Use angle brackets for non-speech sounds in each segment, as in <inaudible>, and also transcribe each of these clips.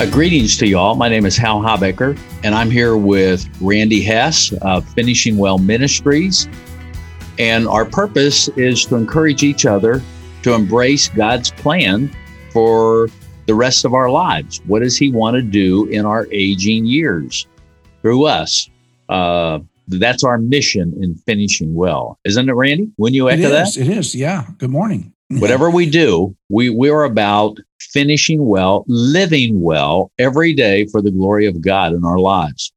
Uh, greetings to you all. My name is Hal Habecker, and I'm here with Randy Hess of Finishing Well Ministries. And our purpose is to encourage each other to embrace God's plan for the rest of our lives. What does He want to do in our aging years through us? Uh, that's our mission in finishing well, isn't it, Randy? When you echo it is, that? It is. Yeah. Good morning. Whatever we do, we we're about finishing well, living well every day for the glory of God in our lives.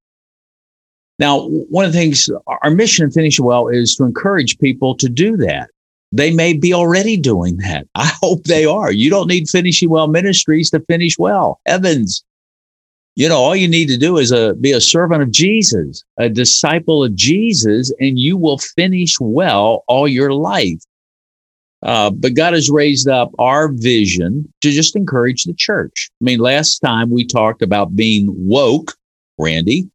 Now, one of the things, our mission in Finishing Well is to encourage people to do that. They may be already doing that. <laughs> I hope they are. You don't need Finishing Well Ministries to finish well. Heavens. You know, all you need to do is a, uh, be a servant of Jesus, a disciple of Jesus, and you will finish well all your life. Uh, but God has raised up our vision to just encourage the church. I mean, last time we talked about being woke, Randy.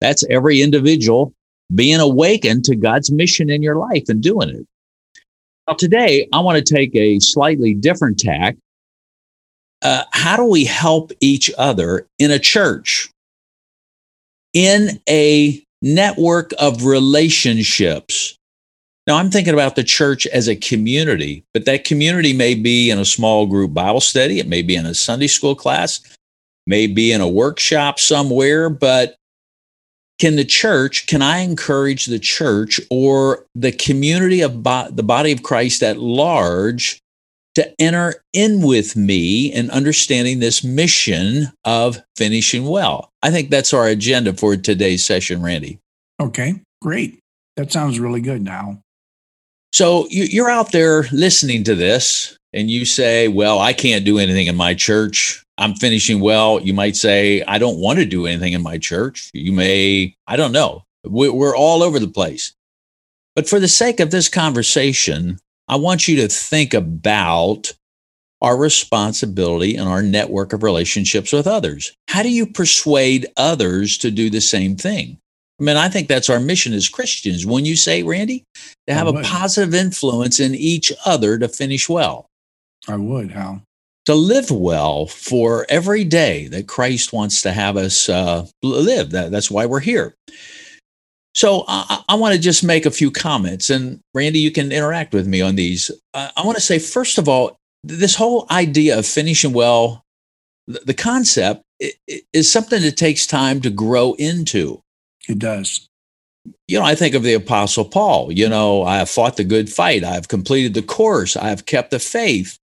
That's every individual being awakened to God's mission in your life and doing it. Today, I want to take a slightly different tack. Uh, how do we help each other in a church, in a network of relationships? Now, I'm thinking about the church as a community, but that community may be in a small group Bible study, it may be in a Sunday school class, may be in a workshop somewhere, but can the church, can I encourage the church or the community of bo- the body of Christ at large to enter in with me in understanding this mission of finishing well? I think that's our agenda for today's session, Randy. Okay, great. That sounds really good now. So you're out there listening to this and you say, Well, I can't do anything in my church. I'm finishing well. You might say, I don't want to do anything in my church. You may, I don't know. We're all over the place. But for the sake of this conversation, I want you to think about our responsibility and our network of relationships with others. How do you persuade others to do the same thing? I mean, I think that's our mission as Christians. When you say, Randy, to have a positive influence in each other to finish well. I would, Hal. To live well for every day that Christ wants to have us uh, live. That, that's why we're here. So I, I want to just make a few comments, and Randy, you can interact with me on these. Uh, I want to say, first of all, this whole idea of finishing well, the, the concept is something that takes time to grow into. It does. You know, I think of the Apostle Paul. You know, I have fought the good fight. I have completed the course. I have kept the faith.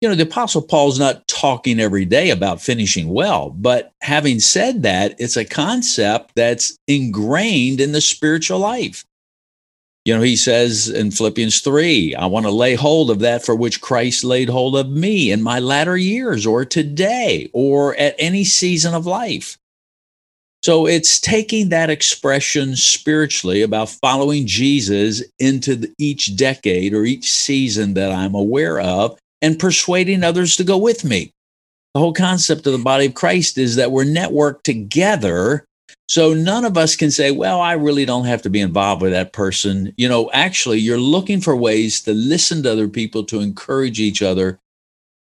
You know, the Apostle Paul's not talking every day about finishing well, but having said that, it's a concept that's ingrained in the spiritual life. You know, he says in Philippians 3, I want to lay hold of that for which Christ laid hold of me in my latter years or today or at any season of life. So it's taking that expression spiritually about following Jesus into the, each decade or each season that I'm aware of and persuading others to go with me. The whole concept of the body of Christ is that we're networked together. So none of us can say, well, I really don't have to be involved with that person. You know, actually, you're looking for ways to listen to other people, to encourage each other,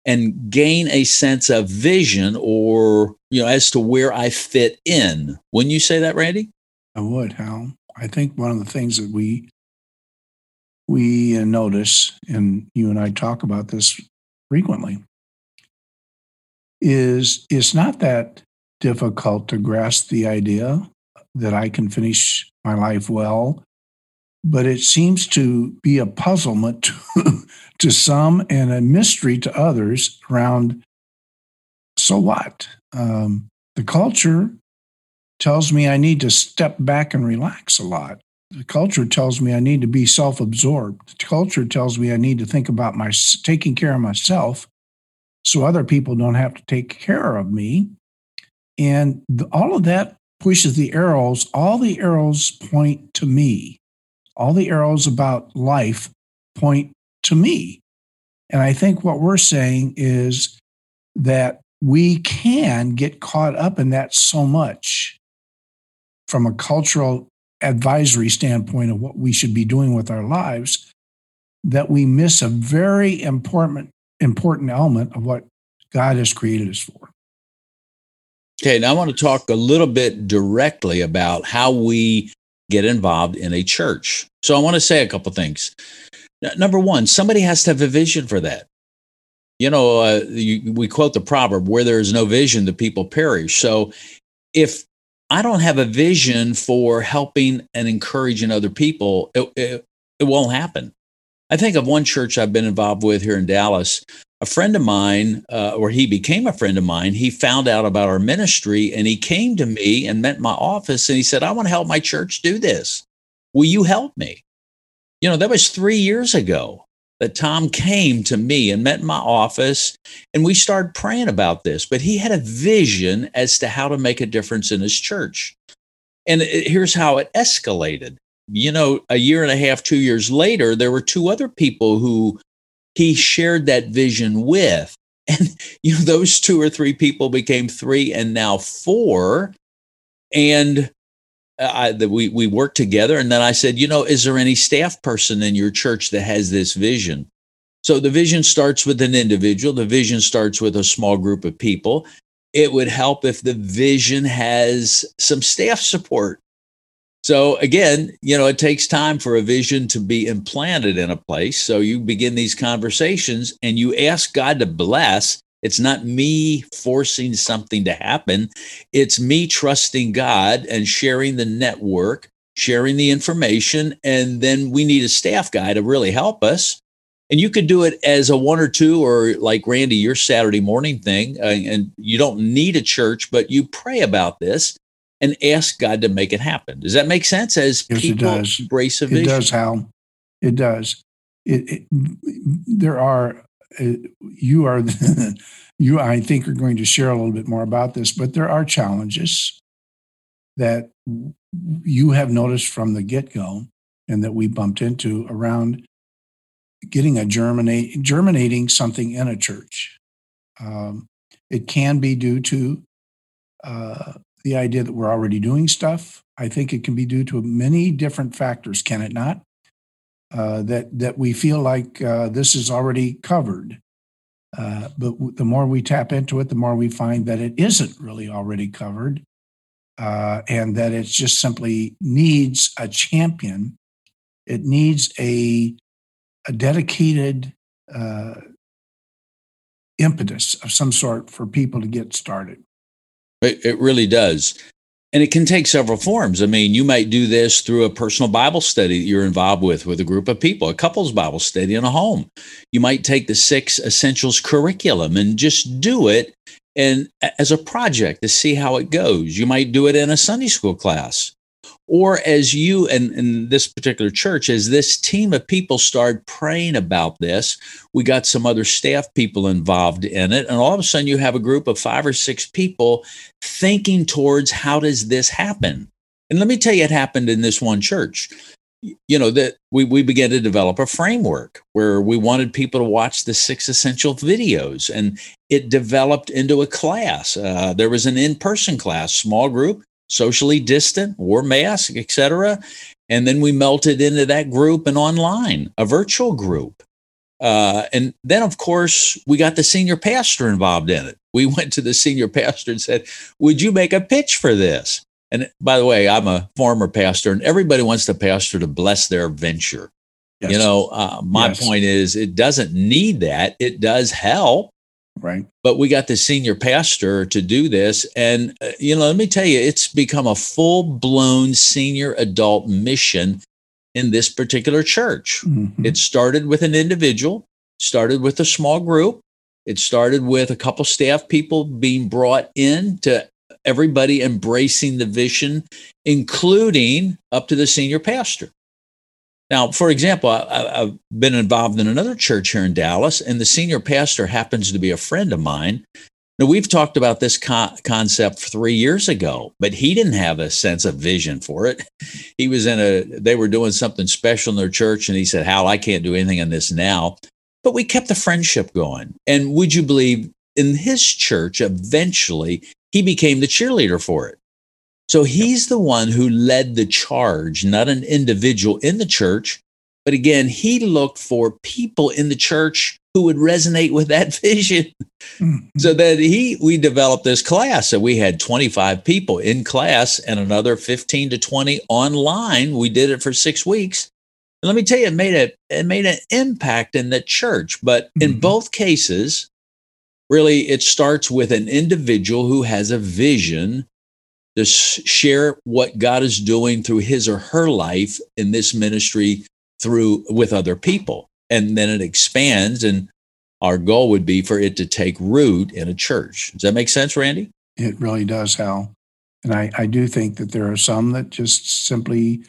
and gain a sense of vision or you know as to where I fit in. Wouldn't you say that, Randy? I would, Hal. I think one of the things that we we uh, notice, and you and I talk about this frequently, is it's not that difficult to grasp the idea that I can finish my life well but it seems to be a puzzlement to, <laughs> to some and a mystery to others around so what? Um, the culture tells me I need to step back and relax a lot. The culture tells me I need to be self absorbed. The culture tells me I need to think about my taking care of myself so other people don't have to take care of me. And the, all of that pushes the arrows, all the arrows point to me all the arrows about life point to me. And I think what we're saying is that we can get caught up in that so much from a cultural advisory standpoint of what we should be doing with our lives that we miss a very important important element of what God has created us for. Okay, now I want to talk a little bit directly about how we get involved in a church. So I want to say a couple things. Number one, somebody has to have a vision for that. You know, uh, you, we quote the proverb, where there is no vision, the people perish. So if I don't have a vision for helping and encouraging other people, it, it, it won't happen. I think of one church I've been involved with here in Dallas. A friend of mine, uh, or he became a friend of mine, he found out about our ministry and he came to me and met my office and he said, I want to help my church do this. Will you help me? You know, that was three years ago that Tom came to me and met in my office and we started praying about this. But he had a vision as to how to make a difference in his church. And here's how it escalated. You know, a year and a half, two years later, there were two other people who he shared that vision with. <laughs> And, you know, those two or three people became three and now four. And uh, I, that we we worked together, and then I said, you know, is there any staff person in your church that has this vision? So the vision starts with an individual. The vision starts with a small group of people. It would help if the vision has some staff support. So again, you know, it takes time for a vision to be implanted in a place. So you begin these conversations and you ask God to bless it's not me forcing something to happen. It's me trusting God and sharing the network, sharing the information. And then we need a staff guy to really help us. And you could do it as a one or two, or like Randy, your Saturday morning thing. Uh, and you don't need a church, but you pray about this and ask God to make it happen. Does that make sense? As yes, people it does. embrace a vision, it does. Hal, it does. It, it, there are uh, you are <laughs> you I think are going to share a little bit more about this, but there are challenges that you have noticed from the get go and that we bumped into around getting a germinate germinating something in a church. Um, it can be due to uh, the idea that we're already doing stuff. I think it can be due to many different factors, can it not? uh, that that we feel like uh, this is already covered. Uh, but w- the more we tap into it, the more we find that it isn't really already covered, uh, and that it just simply needs a champion. It needs a a dedicated uh, impetus of some sort for people to get started. It, it really does. And it can take several forms. I mean, you might do this through a personal Bible study that you're involved with with a group of people, a couple's Bible study in a home. You might take the six essentials curriculum and just do it and as a project to see how it goes. You might do it in a Sunday school class or as you and in this particular church as this team of people started praying about this we got some other staff people involved in it. And all of a sudden you have a group of five or six people thinking towards how does this happen? And let me tell you it happened in this one church. You know that we, we began to develop a framework where we wanted people to watch the six essential videos. And it developed into a class. Uh, there was an in-person class small group socially distant, wore masks, etc. And then we melted into that group and online, a virtual group. Uh, and then, of course, we got the senior pastor involved in it. We <laughs> went to the senior pastor and said, Would you make a pitch for this? And by the way, I'm a former pastor, and everybody wants the pastor to bless their venture. Yes. You know, uh, my yes. point is, it doesn't need that. It does help. Right. But we got the senior pastor to do this. And, uh, you know, let me tell you, it's become a full blown senior adult mission in this particular church. Mm-hmm. It started with an individual, started with a small group. It started with a couple staff people being brought in to everybody embracing the vision, including up to the senior pastor. Now, for example, I, have been involved in another church here in Dallas, and the senior pastor happens to be a friend of mine. Now, we've talked about this co- concept three years ago, but he didn't have a sense of vision for it. He was in a, they were doing something special in their church, and he said, Hal, I can't do anything in this now. But we kept the friendship going. And would you believe in his church, eventually, he became the cheerleader for it. So he's the one who led the charge, not an individual in the church. But again, he looked for people in the church who would resonate with that <laughs> vision. Mm-hmm. So that he, we developed this class. So we had 25 people in class and another 15 to 20 online. We did it for six weeks. And let me tell you, it made a, it made an impact in the church. But mm-hmm. in both cases, really, it starts with an individual who has a vision to share what God is doing through his or her life in this ministry through with other people. And then it expands and our goal would be for it to take root in a church. Does that make sense, Randy? It really does, Hal. And I, I do think that there are some that just simply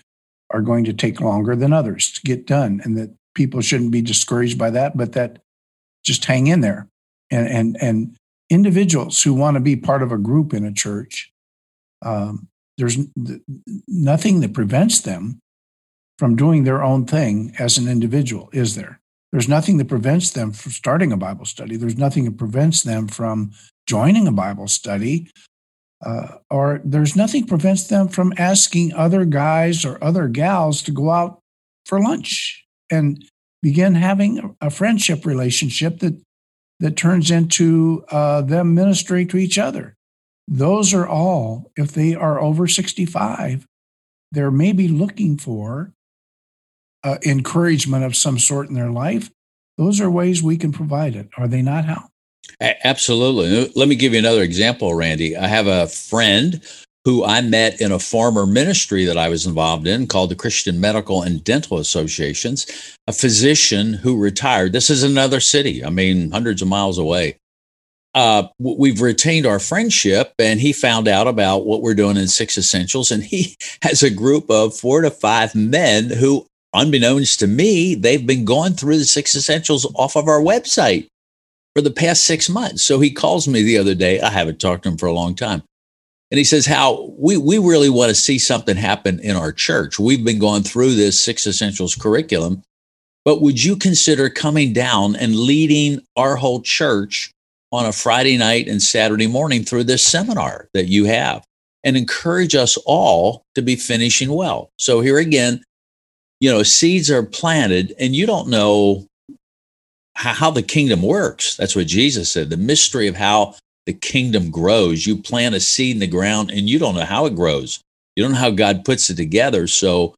are going to take longer than others to get done and that people shouldn't be discouraged by that, but that just hang in there. And and and individuals who want to be part of a group in a church um, there's nothing that prevents them from doing their own thing as an individual, is there? There's nothing that prevents them from starting a Bible study. There's nothing that prevents them from joining a Bible study. Uh, or there's nothing prevents them from asking other guys or other gals to go out for lunch and begin having a friendship relationship that that turns into uh, them ministering to each other. Those are all, if they are over 65, they're maybe looking for uh, encouragement of some sort in their life. Those are ways we can provide it, are they not, Hal? Absolutely. Let me give you another example, Randy. I have a friend who I met in a former ministry that I was involved in called the Christian Medical and Dental Associations, a physician who retired. This is another city, I mean, hundreds of miles away uh, we've retained our friendship and he found out about what we're doing in six essentials and <laughs> he has a group of four to five men who unbeknownst to me they've been going through the six essentials off of our website for the past six months. So he calls me the other day. I haven't talked to him for a long time. And he says how we, we really want to see something happen in our church. We've been going through this six essentials curriculum but would you consider coming down and leading our whole church on a Friday night and Saturday morning through this seminar that you have and encourage us all to be finishing well. So here again, you know, seeds are planted and you don't know how, the kingdom works. That's what Jesus said. The mystery of how the kingdom grows. You plant a seed in the ground and you don't know how it grows. You don't know how God puts it together. So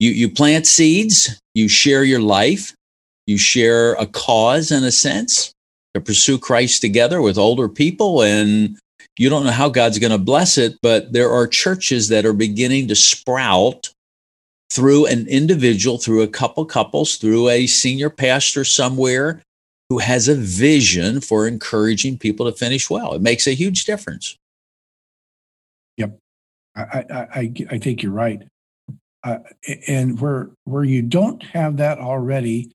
you, you plant seeds, you share your life, you share a cause in a sense, to pursue Christ together with older people. And you don't know how God's going to bless it, but there are churches that are beginning to sprout through an individual, through a couple couples, through a senior pastor somewhere who has a vision for encouraging people to finish well. It makes a huge difference. Yep. I, I, I think you're right. Uh, and where where you don't have that already,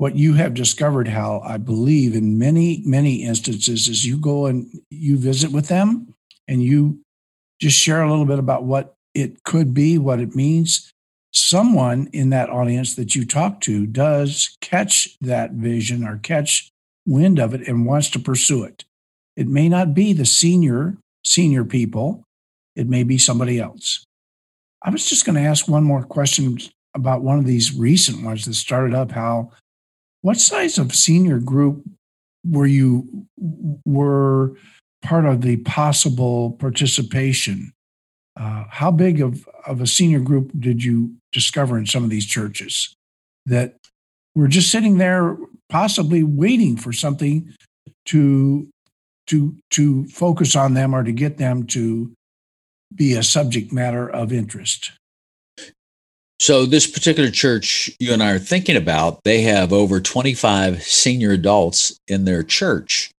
what you have discovered, Hal, I believe in many, many instances, is you go and you visit with them and you just share a little bit about what it could be, what it means. Someone in that audience that you talk to does catch that vision or catch wind of it and wants to pursue it. It may not be the senior, senior people, it may be somebody else. I was just going to ask one more question about one of these recent ones that started up, Hal, what size of senior group were you were part of the possible participation? Uh, how big of, of a senior group did you discover in some of these churches that were just sitting there, possibly waiting for something to to to focus on them or to get them to be a subject matter of interest? So, this particular church you and I are thinking about, they have over 25 senior adults in their church.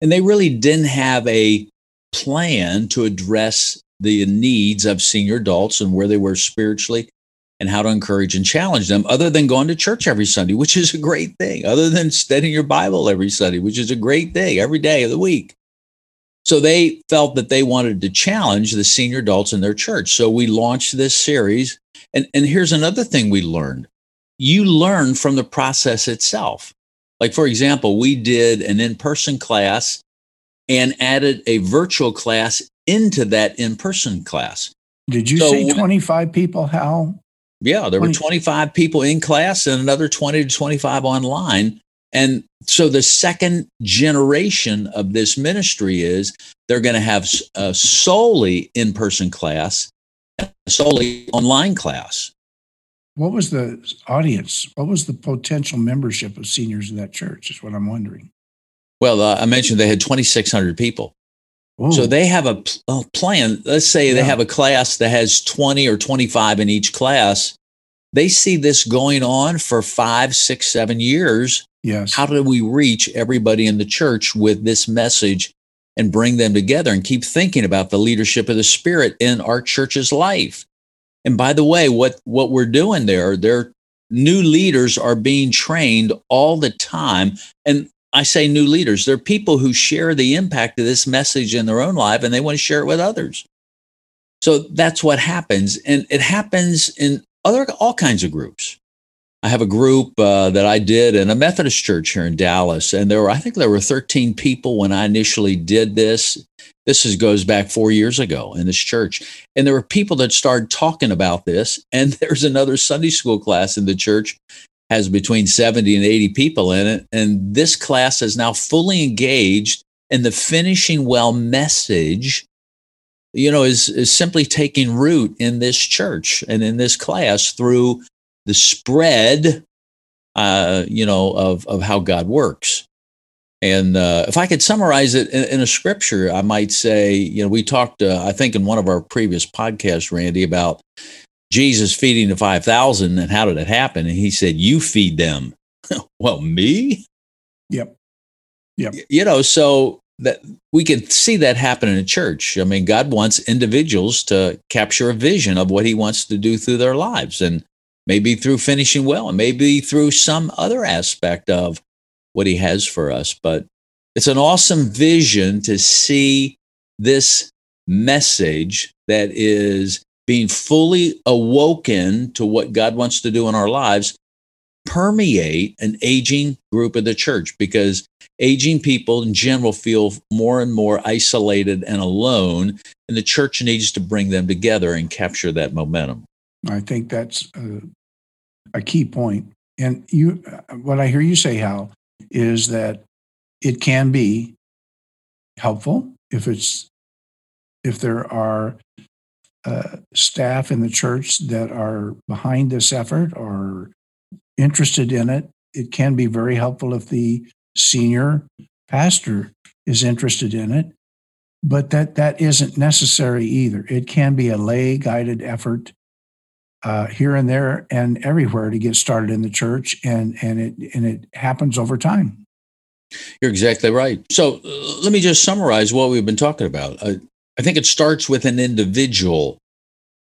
And they really didn't have a plan to address the needs of senior adults and where they were spiritually and how to encourage and challenge them, other than going to church every Sunday, which is a great thing, other than studying your Bible every Sunday, which is a great thing every day of the week. So they felt that they wanted to challenge the senior adults in their church. So we launched this series and, and here's another thing we learned you learn from the process itself. Like, for example, we did an in person class and added a virtual class into that in person class. Did you so, say 25 people, Hal? Yeah, there 20. were 25 people in class and another 20 to 25 online. And so the second generation of this ministry is they're going to have a solely in person class, solely online class. What was the audience? What was the potential membership of seniors in that church? Is what I'm wondering. Well, uh, I mentioned they had 2,600 people. Ooh. So they have a, a, plan. Let's say yeah. they have a class that has 20 or 25 in each class. They see this going on for five, six, seven years. Yes. How do we reach everybody in the church with this message and bring them together and keep thinking about the leadership of the Spirit in our church's life? And by the way, what, what we're doing there, there new leaders are being trained all the time. And I say new leaders, they're people who share the impact of this message in their own life and they want to share it with others. So that's what happens. And it happens in other all kinds of groups. I have a group uh, that I did in a Methodist church here in Dallas, and there were I think there were 13 people when I initially did this. This is, goes back four years ago in this church, and there were people that started talking about this. And <laughs> there's another Sunday school class in the church has between 70 and 80 people in it, and this class is now fully engaged in the finishing well message you know is is simply taking root in this church and in this class through the spread, uh, you know, of, of how God works. And uh, if I could summarize it in, in, a scripture, I might say, you know, we talked, uh, I think, in one of our previous podcasts, Randy, about Jesus feeding the 5,000 and how did it happen? And he said, You feed them. <laughs> well, me? Yep. Yep. You know, so that we can see that happen in a church. I mean, God wants individuals to capture a vision of what he wants to do through their lives. And maybe through finishing well, and maybe through some other aspect of what he has for us. But it's an awesome vision to see this message that is being fully awoken to what God wants to do in our lives permeate an aging group of the church because aging people in general feel more and more isolated and alone, and the church needs to bring them together and capture that momentum. I think that's a, a key point. And you, what I hear you say, Hal, is that it can be helpful if it's if there are uh, staff in the church that are behind this effort or interested in it. It can be very helpful if the senior pastor is interested in it, but that that isn't necessary either. It can be a lay guided effort uh, here and there and everywhere to get started in the church, and and it and it happens over time. You're exactly right. So uh, let me just summarize what we've been talking about. Uh, I think it starts with an individual.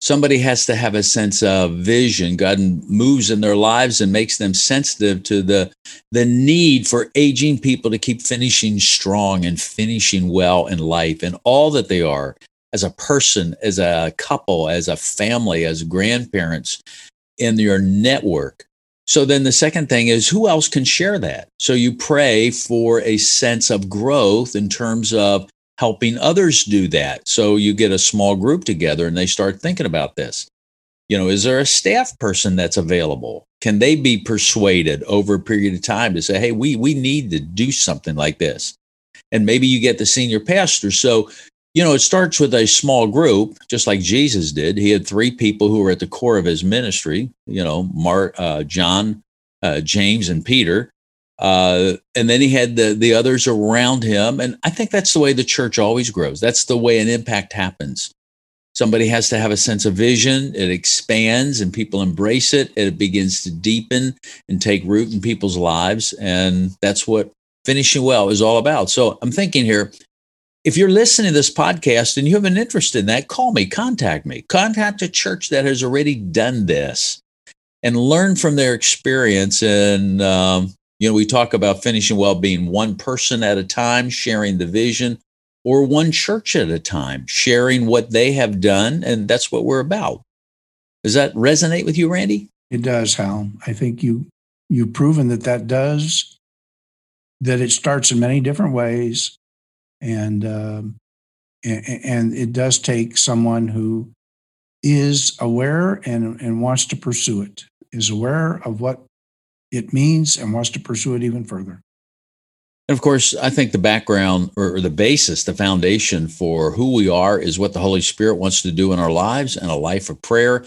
Somebody has to have a sense of vision. God moves in their lives and makes them sensitive to the the need for aging people to keep finishing strong and finishing well in life and all that they are as a person, as a couple, as a family, as grandparents in your network. So then the second thing is who else can share that? So you pray for a sense of growth in terms of helping others do that. So you get a small group together and they start thinking about this. You know, is there a staff person that's available? Can they be persuaded over a period of time to say, hey, we, we need to do something like this? And maybe you get the senior pastor. So you know, it starts with a small group, just like Jesus did. He had three people who were at the core of his ministry, you know, Mark, uh, John, uh, James, and Peter. Uh, and then he had the, the others around him. And I think that's the way the church always grows. That's the way an impact happens. Somebody has to have a sense of vision. It expands and people embrace it. It begins to deepen and take root in people's lives. And that's what finishing well is all about. So I'm thinking here, if you're listening to this podcast and you have an interest in that, call me, contact me, contact a church that has already done this and learn from their experience. And, um, you know, we talk about finishing well being one person at a time, sharing the vision, or one church at a time, sharing what they have done. And that's what we're about. Does that resonate with you, Randy? It does, Hal. I think you you've proven that that does. That it starts in many different ways, and um, and it does take someone who is aware and, and wants to pursue it, is aware of what it means and wants to pursue it even further. And of course, I think the background or, the basis, the foundation for who we are is what the Holy Spirit wants to do in our lives and a life of prayer.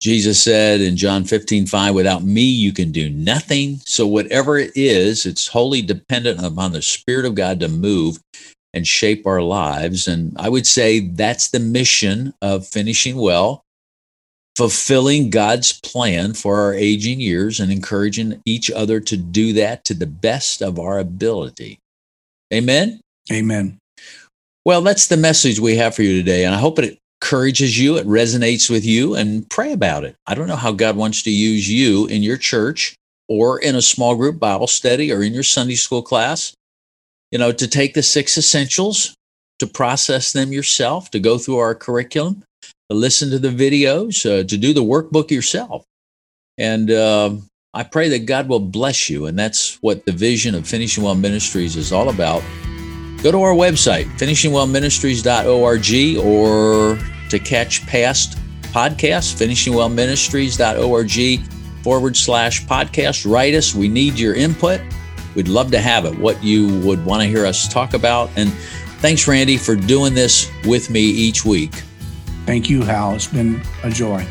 Jesus said in John 15, 5, without me, you can do nothing. So, whatever it is, it's wholly dependent upon the Spirit of God to move and shape our lives. And I would say that's the mission of finishing well, fulfilling God's plan for our aging years and encouraging each other to do that to the best of our ability. Amen. Amen. Well, that's the message we have for you today. And I hope it encourages you, it resonates with you, and pray about it. I don't know how God wants to use you in your church or in a small group Bible study or in your Sunday school class you know, to take the six essentials, to process them yourself, to go through our curriculum, to listen to the videos, uh, to do the workbook yourself. And uh, I pray that God will bless you. And that's what the vision of Finishing Well Ministries is all about. Go to our website, finishingwellministries.org, or to catch past podcasts, finishingwellministries.org forward slash podcast. Write us. We need your input. We'd love to have it, what you would want to hear us talk about. And thanks, Randy, for doing this with me each week. Thank you, Hal. It's been a joy.